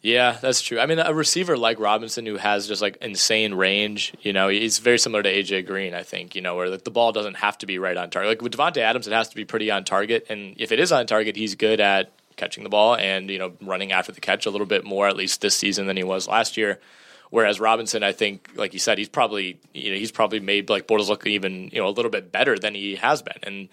Yeah, that's true. I mean, a receiver like Robinson who has just like insane range, you know, he's very similar to AJ Green, I think, you know, where the ball doesn't have to be right on target. Like with Davante Adams, it has to be pretty on target. And if it is on target, he's good at catching the ball and, you know, running after the catch a little bit more, at least this season, than he was last year. Whereas Robinson, I think, like you said, he's probably, you know, he's probably made like Bortles look even, you know, a little bit better than he has been. And,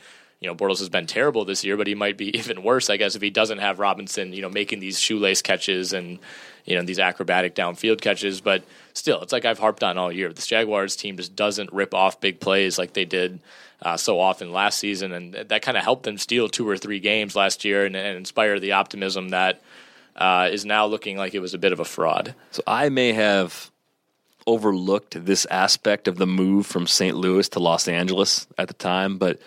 you know, Bortles has been terrible this year, but he might be even worse, I guess, if he doesn't have Robinson, you know, making these shoelace catches and, you know, these acrobatic downfield catches. But still, it's like I've harped on all year. This Jaguars team just doesn't rip off big plays like they did uh, so often last season. And that kind of helped them steal two or three games last year and, and inspire the optimism that uh, is now looking like it was a bit of a fraud. So I may have overlooked this aspect of the move from St. Louis to Los Angeles at the time, but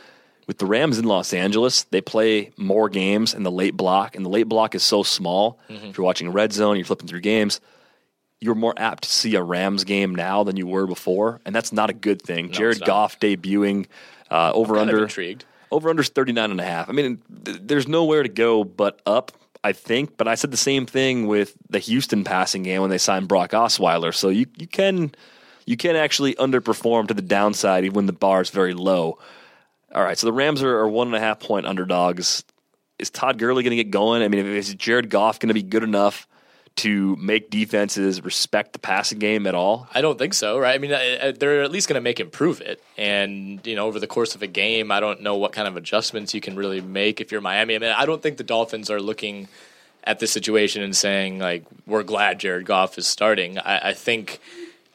with the Rams in Los Angeles, they play more games in the late block, and the late block is so small. If you're watching Red Zone, you're flipping through games. You're more apt to see a Rams game now than you were before, and that's not a good thing. Jared. Goff debuting uh, over Kind under intrigued. over under 39 and a half. I mean, th- there's nowhere to go but up, I think. But I said the same thing with the Houston passing game when they signed Brock Osweiler. So you, you can you can actually underperform to the downside even when the bar is very low. All right, so the Rams are, are one and a half point underdogs. Is Todd Gurley going to get going? I mean, is Jared Goff going to be good enough to make defenses respect the passing game at all? I don't think so, right? I mean, they're at least going to make him prove it. And, you know, over the course of a game, I don't know what kind of adjustments you can really make if you're Miami. I mean, I don't think the Dolphins are looking at this situation and saying, like, we're glad Jared Goff is starting. I, I think.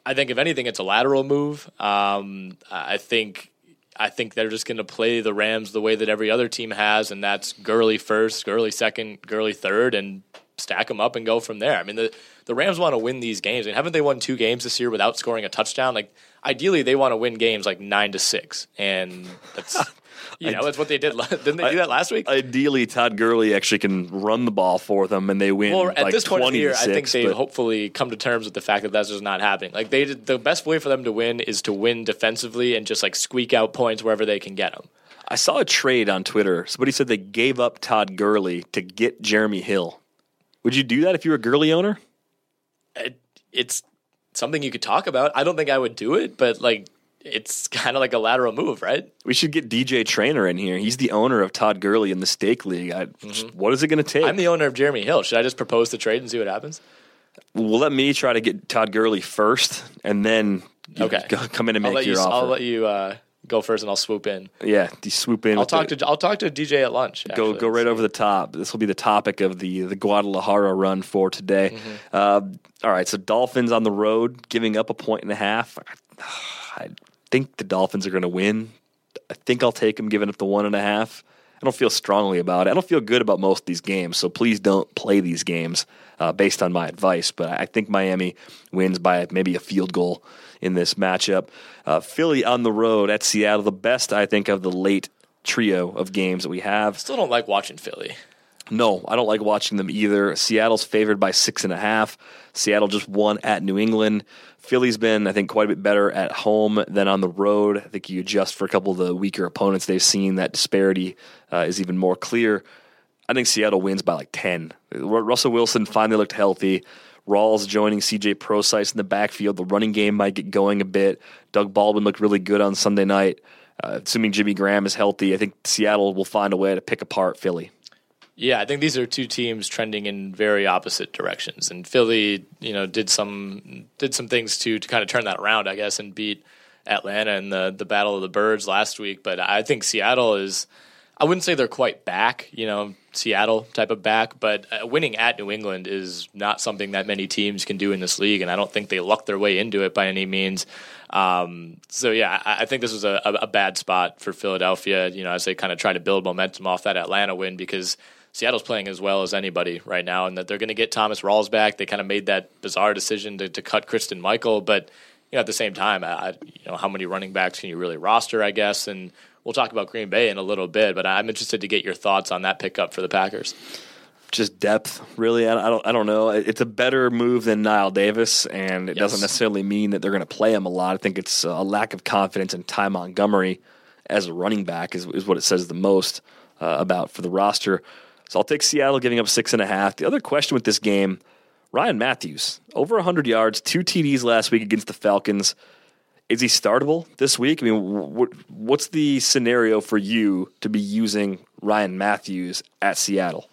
I think if anything, it's a lateral move. Um, I think I think they're just going to play the Rams the way that every other team has, and that's Gurley first, Gurley second, Gurley third, and stack them up and go from there. I mean, the the Rams want to win these games. I mean, haven't they won two games this year without scoring a touchdown? Like, ideally, they want to win games like nine to six, and that's you know that's what they did. Didn't they do that last week? Ideally, Todd Gurley actually can run the ball for them and they win Well, at like this point of the year, I think they hopefully come to terms with the fact that that's just not happening. Like they, did, the best way for them to win is to win defensively and just like squeak out points wherever they can get them. I saw a trade on Twitter. Somebody said they gave up Todd Gurley to get Jeremy Hill. Would you do that if you were a Gurley owner? It, it's something you could talk about. I don't think I would do it, but like it's kind of like a lateral move, right? We should get DJ Trainer in here. He's the owner of Todd Gurley in the Stake League. I, mm-hmm. What is it going to take? I'm the owner of Jeremy Hill. Should I just propose the trade and see what happens? Well, let me try to get Todd Gurley first, and then okay. come in and make your you, offer. I'll let you uh, go first, and I'll swoop in. Yeah, you swoop in. I'll talk the, to I'll talk to DJ at lunch. Actually. Go go right over the top. This will be the topic of the the Guadalajara run for today. Mm-hmm. Uh, all right, so Dolphins on the road, giving up a point and a half. I think the Dolphins are going to win. I think I'll take them, giving up the one and a half. I don't feel strongly about it. I don't feel good about most of these games, so please don't play these games uh, based on my advice. But I think Miami wins by maybe a field goal in this matchup. Uh, Philly on the road at Seattle, the best I think of the late trio of games that we have. Still don't like watching Philly. No, I don't like watching them either. Seattle's favored by six and a half. Seattle just won at New England. Philly's been, I think, quite a bit better at home than on the road. I think you adjust for a couple of the weaker opponents they've seen, that disparity uh, is even more clear. I think Seattle wins by like 10. Russell Wilson finally looked healthy. Rawls joining CJ Prosise in the backfield. The running game might get going a bit. Doug Baldwin looked really good on Sunday night. Uh, assuming Jimmy Graham is healthy, I think Seattle will find a way to pick apart Philly. Yeah, I think these are two teams trending in very opposite directions. And Philly, you know, did some did some things to to kind of turn that around, I guess, and beat Atlanta in the the Battle of the Birds last week. But I think Seattle is I wouldn't say they're quite back, you know, Seattle type of back, but uh, winning at New England is not something that many teams can do in this league, and I don't think they lucked their way into it by any means. Um, so yeah, I, I, think this was a, a, a, bad spot for Philadelphia. You know, as they kind of try to build momentum off that Atlanta win because Seattle's playing as well as anybody right now, and that they're going to get Thomas Rawls back. They kind of made that bizarre decision to, to cut Christine Michael, but you know, at the same time, I, you know, how many running backs can you really roster? I guess, and we'll talk about Green Bay in a little bit, but I'm interested to get your thoughts on that pickup for the Packers. Just depth, really. I don't. I don't know. It's a better move than Knile Davis, and it yes. doesn't necessarily mean that they're going to play him a lot. I think it's a lack of confidence in Ty Montgomery as a running back is, is what it says the most uh, about for the roster. So I'll take Seattle giving up six and a half. The other question with this game, Ryan Mathews, over 100 yards, two TDs last week against the Falcons. Is he startable this week? I mean, what's the scenario for you to be using Ryan Mathews at Seattle?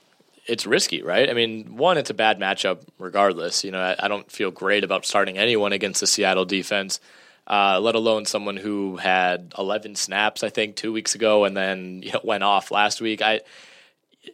It's risky, right? I mean, one, it's a bad matchup regardless. You know, I, I don't feel great about starting anyone against the Seattle defense. Uh, let alone someone who had 11 snaps, I think, two weeks ago, and then you know, went off last week. I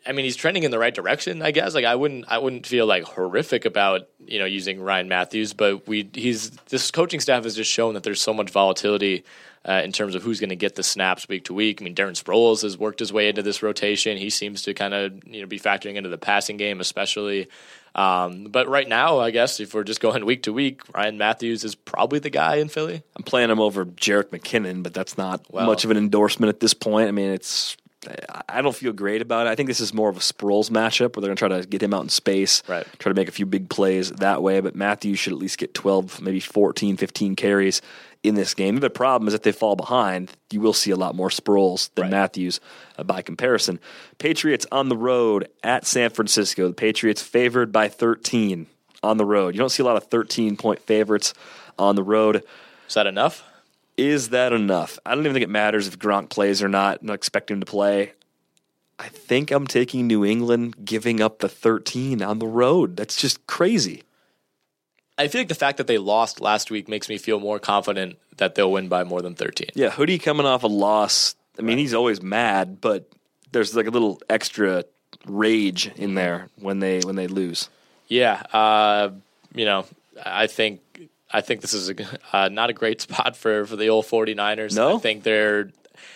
I mean, he's trending in the right direction, I guess. Like, I wouldn't, I wouldn't feel like horrific about you know using Ryan Mathews, but we, he's this coaching staff has just shown that there's so much volatility uh, in terms of who's going to get the snaps week to week. I mean, Darren Sproles has worked his way into this rotation. He seems to kind of you know be factoring into the passing game, especially. Um, but right now, I guess if we're just going week to week, Ryan Mathews is probably the guy in Philly. I'm playing him over Jerick McKinnon, but that's not well, much of an endorsement at this point. I mean, it's I don't feel great about it. I think this is more of a Sproles matchup where they're going to try to get him out in space, right. try to make a few big plays that way. But Mathews should at least get 12, maybe 14, 15 carries in this game. The problem is if they fall behind, you will see a lot more Sproles than right. Mathews uh, by comparison. Patriots on the road at San Francisco. The Patriots favored by 13 on the road. You don't see a lot of 13 point favorites on the road. Is that enough? Is that enough? I don't even think it matters if Gronk plays or not. I'm not expecting him to play. I think I'm taking New England giving up the 13 on the road. That's just crazy. I feel like the fact that they lost last week makes me feel more confident that they'll win by more than 13. Yeah, Hoodie coming off a loss. I mean, right. he's always mad, but there's like a little extra rage in there when they when they lose. Yeah, uh, you know, I think I think this is a, uh, not a great spot for, for the old 49ers. No? I think they're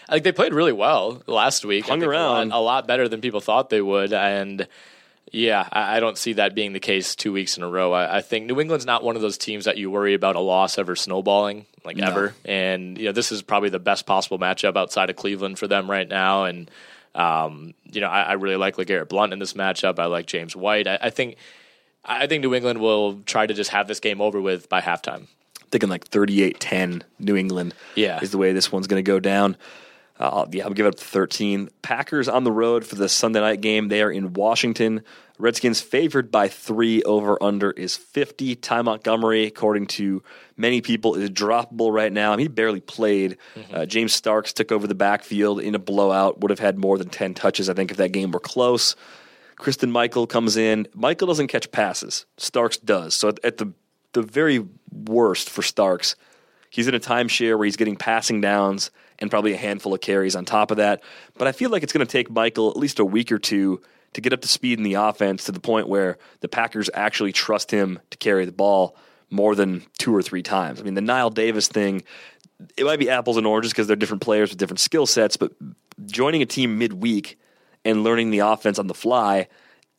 I think they played really well last week. Hung around a lot, better than people thought they would, and yeah, I, I, don't see that being the case two weeks in a row. I, I, think New England's not one of those teams that you worry about a loss ever snowballing like no. ever, and you know this is probably the best possible matchup outside of Cleveland for them right now, and. Um, you know, I, I really like LeGarrette Blunt in this matchup. I like James White. I think I think New England will try to just have this game over with by halftime. Thinking like 38 10 New England yeah. is the way this one's going to go down. Uh, yeah, I'll give it up to 13. Packers on the road for the Sunday night game. They are in Washington. Redskins favored by three. Over under is 50. Ty Montgomery, according to many people, is droppable right now. I mean, he barely played. Mm-hmm. Uh, James Starks took over the backfield in a blowout. Would have had more than 10 touches, I think, if that game were close. Christine Michael comes in. Michael doesn't catch passes. Starks does. So at, the the very worst for Starks, he's in a timeshare where he's getting passing downs and probably a handful of carries on top of that. But I feel like it's going to take Michael at least a week or two to get up to speed in the offense to the point where the Packers actually trust him to carry the ball more than two or three times. I mean, the Knile Davis thing, it might be apples and oranges because they're different players with different skill sets, but joining a team midweek and learning the offense on the fly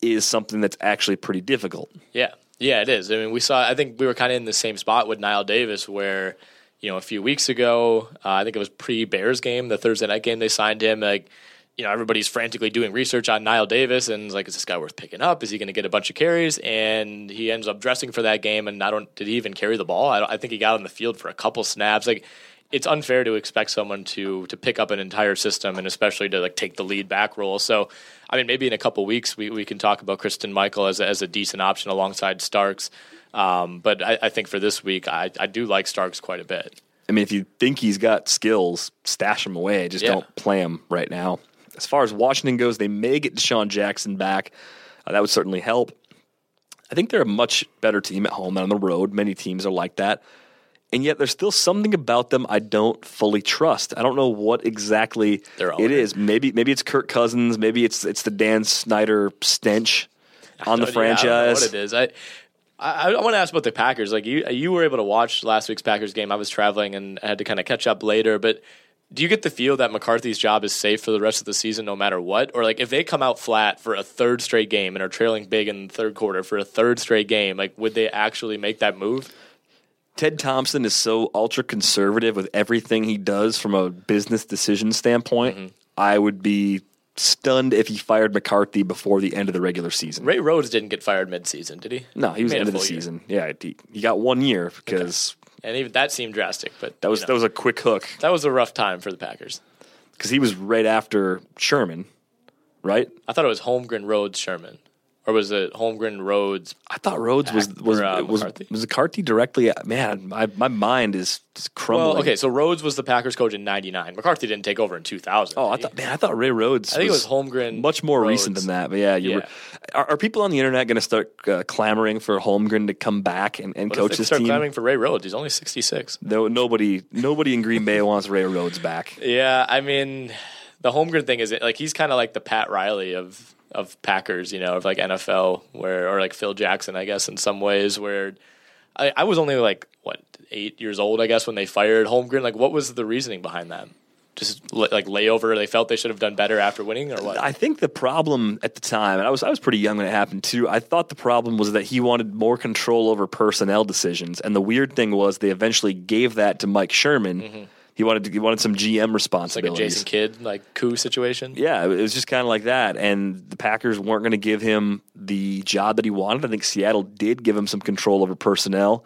is something that's actually pretty difficult. Yeah. Yeah, it is. I mean, we saw, I think we were kind of in the same spot with Knile Davis where, you know, a few weeks ago, uh, I think it was pre Bears game, the Thursday night game, they signed him. Like, you know, everybody's frantically doing research on Knile Davis and like, is this guy worth picking up? Is he going to get a bunch of carries? And he ends up dressing for that game. And I don't, did he even carry the ball? I, I think he got on the field for a couple snaps. Like, it's unfair to expect someone to to pick up an entire system and especially to like take the lead back role. So, I mean, maybe in a couple weeks we, we can talk about Christine Michael as a, as a decent option alongside Starks. Um, but I, I, think for this week, I, I do like Starks quite a bit. I mean, if you think he's got skills, stash him away. Just yeah. don't play him right now. As far as Washington goes, they may get DeSean Jackson back. Uh, that would certainly help. I think they're a much better team at home than on the road. Many teams are like that and yet there's still something about them I don't fully trust. I don't know what exactly it is. Maybe maybe it's Kirk Cousins. Maybe it's it's the Dan Snyder stench on the franchise. what it is? I I, I want to ask about the Packers. Like you you were able to watch last week's Packers game. I was traveling and I had to kind of catch up later, but. Do you get the feel that McCarthy's job is safe for the rest of the season, no matter what? Or like if they come out flat for a third straight game and are trailing big in the third quarter for a third straight game, like would they actually make that move? Ted Thompson is so ultra conservative with everything he does from a business decision standpoint. Mm-hmm. I would be stunned if he fired McCarthy before the end of the regular season. Ray Rhodes didn't get fired midseason, did he? No, he was end of the season. Yeah, he, he, got one year because, okay. and even that seemed drastic. But that was you know, that was a quick hook. That was a rough time for the Packers because he was right after Sherman, right? I thought it was Holmgren, Rhodes, Sherman or was it Holmgren Rhodes? I thought Rhodes was was or, uh, was, McCarthy? was McCarthy directly. Man, my my mind is crumbling. Well, okay, so Rhodes was the Packers coach in '99. McCarthy didn't take over in 2000. Oh, I thought man, I thought Ray Rhodes. I think was it was Holmgren. Much more Rhodes. recent than that, but yeah, yeah. Were, are, are, people on the internet going to start uh, clamoring for Holmgren to come back and, and coach this start team? clamoring for Ray Rhodes. He's only 66. No, nobody, nobody in Green Bay wants Ray Rhodes back. Yeah, I mean, the Holmgren thing is like he's kind of like the Pat Riley of of Packers, you know, of like NFL, where or like Phil Jackson, I guess, in some ways, where I, I was only like what eight years old, I guess, when they fired Holmgren. Like, what was the reasoning behind that? Just like layover, they felt they should have done better after winning, or what? I think the problem at the time, and I was I was pretty young when it happened too. I thought the problem was that he wanted more control over personnel decisions, and the weird thing was they eventually gave that to Mike Sherman. Mm-hmm he wanted to, he wanted some GM responsibilities. like a Jason Kidd like coup situation. Yeah, it was just kind of like that, and the Packers weren't going to give him the job that he wanted. I think Seattle did give him some control over personnel,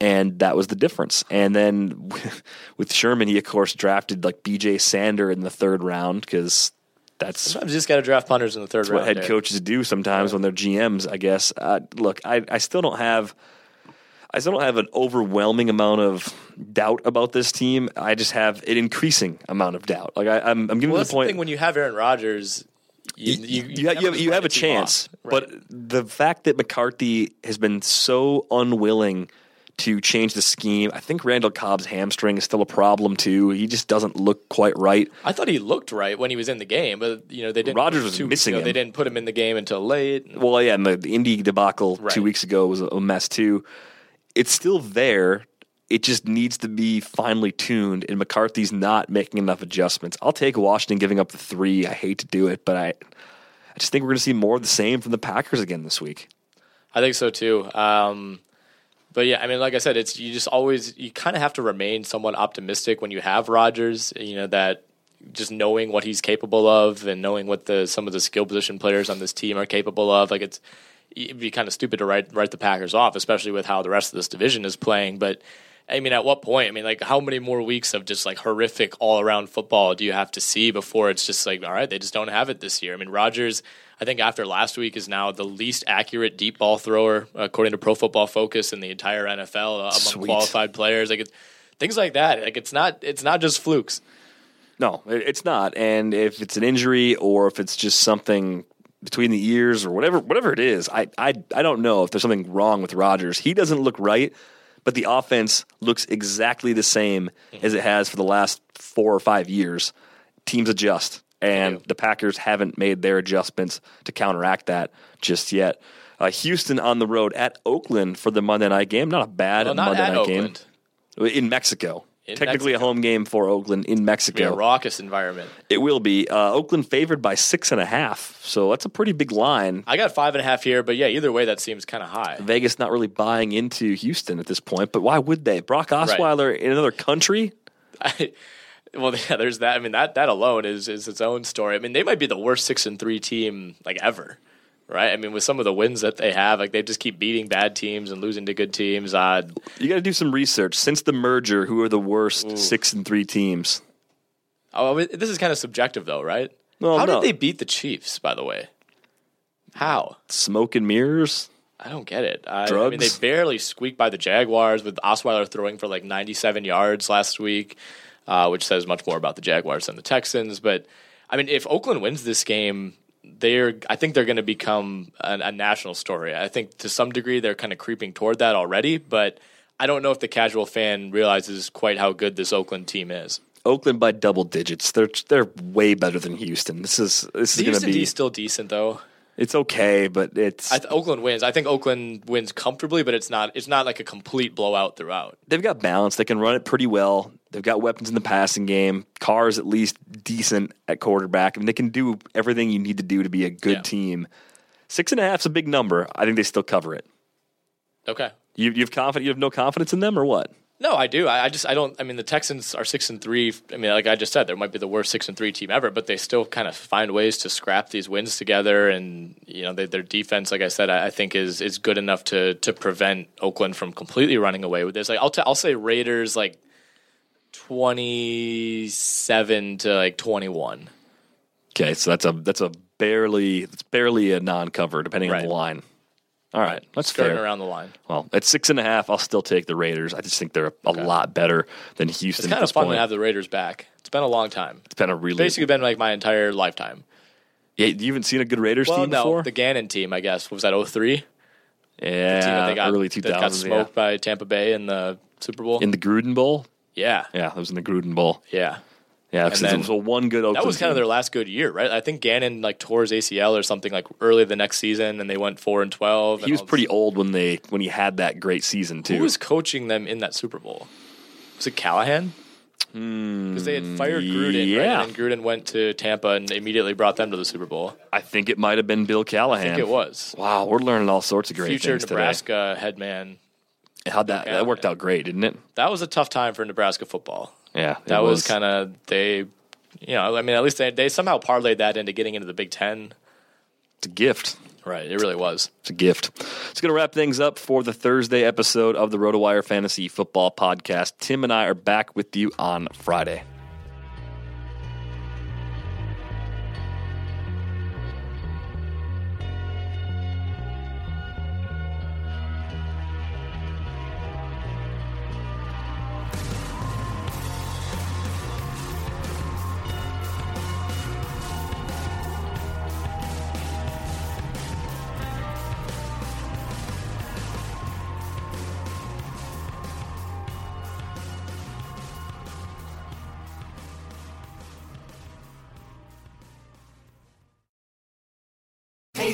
and that was the difference. And then with Sherman, he of course drafted like B.J. Sander in the third round because that's sometimes you just got to draft punters in the third round. What head there. coaches do sometimes yeah. when they're GMs, I guess. Uh, look, I I still don't have I still don't have an overwhelming amount of doubt about this team. I just have an increasing amount of doubt. Like I, am I'm, I'm giving well, the point. The thing when you have Aaron Rodgers, you you, you, you, have, you, have, you have a chance, right. but the fact that McCarthy has been so unwilling to change the scheme. I think Randall Cobb's hamstring is still a problem too. He just doesn't look quite right. I thought he looked right when he was in the game, but you know they didn't. Rodgers was missing ago, him. They didn't put him in the game until late. Well, yeah, and the, the Indy debacle right. two weeks ago was a mess too it's still there. It just needs to be finely tuned, and McCarthy's not making enough adjustments. I'll take Washington giving up the three. I hate to do it, but I, I just think we're going to see more of the same from the Packers again this week. I think so too. Um, but yeah, I mean, like I said, it's you just always you kind of have to remain somewhat optimistic when you have Rodgers. You know that just knowing what he's capable of and knowing what the some of the skill position players on this team are capable of. Like it's it'd be kind of stupid to write write the Packers off, especially with how the rest of this division is playing. But I mean, at what point? I mean, like, how many more weeks of just like horrific all around football do you have to see before it's just like, all right, they just don't have it this year? I mean, Rodgers, I think after last week, is now the least accurate deep ball thrower, according to Pro Football Focus, in the entire NFL uh, among Sweet. qualified players. Like, it's, things like that. Like, it's not, it's not just flukes. No, it's not. And if it's an injury or if it's just something between the ears or whatever, whatever it is, I, I, I don't know if there's something wrong with Rodgers. He doesn't look right, but the offense looks exactly the same as it has for the last four or five years. Teams adjust, and the Packers haven't made their adjustments to counteract that just yet. Uh, Houston on the road at Oakland for the Monday night game. Not a bad Well, not Monday night Oakland. game in Mexico. In Technically Mexico. a home game for Oakland in Be a Mexico. raucous environment. It will be. Uh, Oakland favored by six and a half, so that's a pretty big line. I got five and a half here, but yeah, either way, that seems kind of high. Vegas not really buying into Houston at this point, but why would they? Brock Osweiler in another country? I, well, yeah, there's that. I mean, that that alone is is its own story. I mean, they might be the worst six and three team like ever, right? I mean, with some of the wins that they have, like they just keep beating bad teams and losing to good teams. Uh, You got to do some research. Since the merger, who are the worst six and three teams? oh, I mean, this is kind of subjective, though, right? How no. did they beat the Chiefs? By the way, how? Smoke and mirrors. I don't get it. I, I mean, Drugs? they barely squeaked by the Jaguars with Osweiler throwing for like 97 yards last week, uh, which says much more about the Jaguars than the Texans. But I mean, if Oakland wins this game, they're I think they're going to become a, a national story. I think to some degree they're kind of creeping toward that already, but I don't know if the casual fan realizes quite how good this Oakland team is. Oakland by double digits. They're they're way better than Houston. This is this The is going to be. Still decent though. It's okay, but it's I th- Oakland wins. I think Oakland wins comfortably, but it's not. It's not like a complete blowout throughout. they've got balance. They can run it pretty well. They've got weapons in the passing game. Carr Carr's at least decent at quarterback. I mean, they can do everything you need to do to be a good Yeah. team. Six and a half's a big number. I think they still cover it. Okay. You you have confident you have no confidence in them or what? No, I do. I, I just I don't. I mean, the Texans are six and three. I mean, like I just said, they might be the worst six and three team ever, but they still kind of find ways to scrap these wins together. And you know, they, their defense, like I said, I, I think is is good enough to to prevent Oakland from completely running away with this. Like I'll t- I'll say Raiders like twenty seven to like twenty one. Okay, so that's a that's a barely it's barely a non-cover depending on the line. All right, that's skirting fair. around the line. Well, at six and a half, I'll still take the Raiders. I just think they're a lot better than Houston. It's kind of fun point. to have the Raiders back. It's been a long time. It's been a really Basically, been like my entire lifetime. Yeah, you haven't seen a good Raiders Well, team no, before. the Gannon team, I guess, was that 03? yeah, team that they got, early two that got smoked by Tampa Bay in the Super Bowl. in the Gruden Bowl. Yeah, Yeah, it was in the Gruden Bowl. yeah. Yeah, because then- it was a one good Oakland. That was kind of their last good year, right? I think Gannon like tore his ACL or something like early the next season, and they went four and twelve. He and was all this- pretty old when they when he had that great season too. Who was coaching them in that Super Bowl? Was it Callahan? Because they had fired Gruden, right? Hmm, yeah. And Gruden went to Tampa and immediately brought them to the Super Bowl. I think it might have been Bill Callahan. I think it was Wow, we're learning all sorts of great future things Nebraska head man. How'd that that worked out great, didn't it? That was a tough time for Nebraska football. Yeah, That was, kind of they, you know, I mean, at least they they somehow parlayed that into getting into the Big Ten. it's a gift. Right, it really was. It's a gift. It's going to wrap things up for the Thursday episode of the RotoWire Fantasy Football Podcast. Tim and I are back with you on Friday.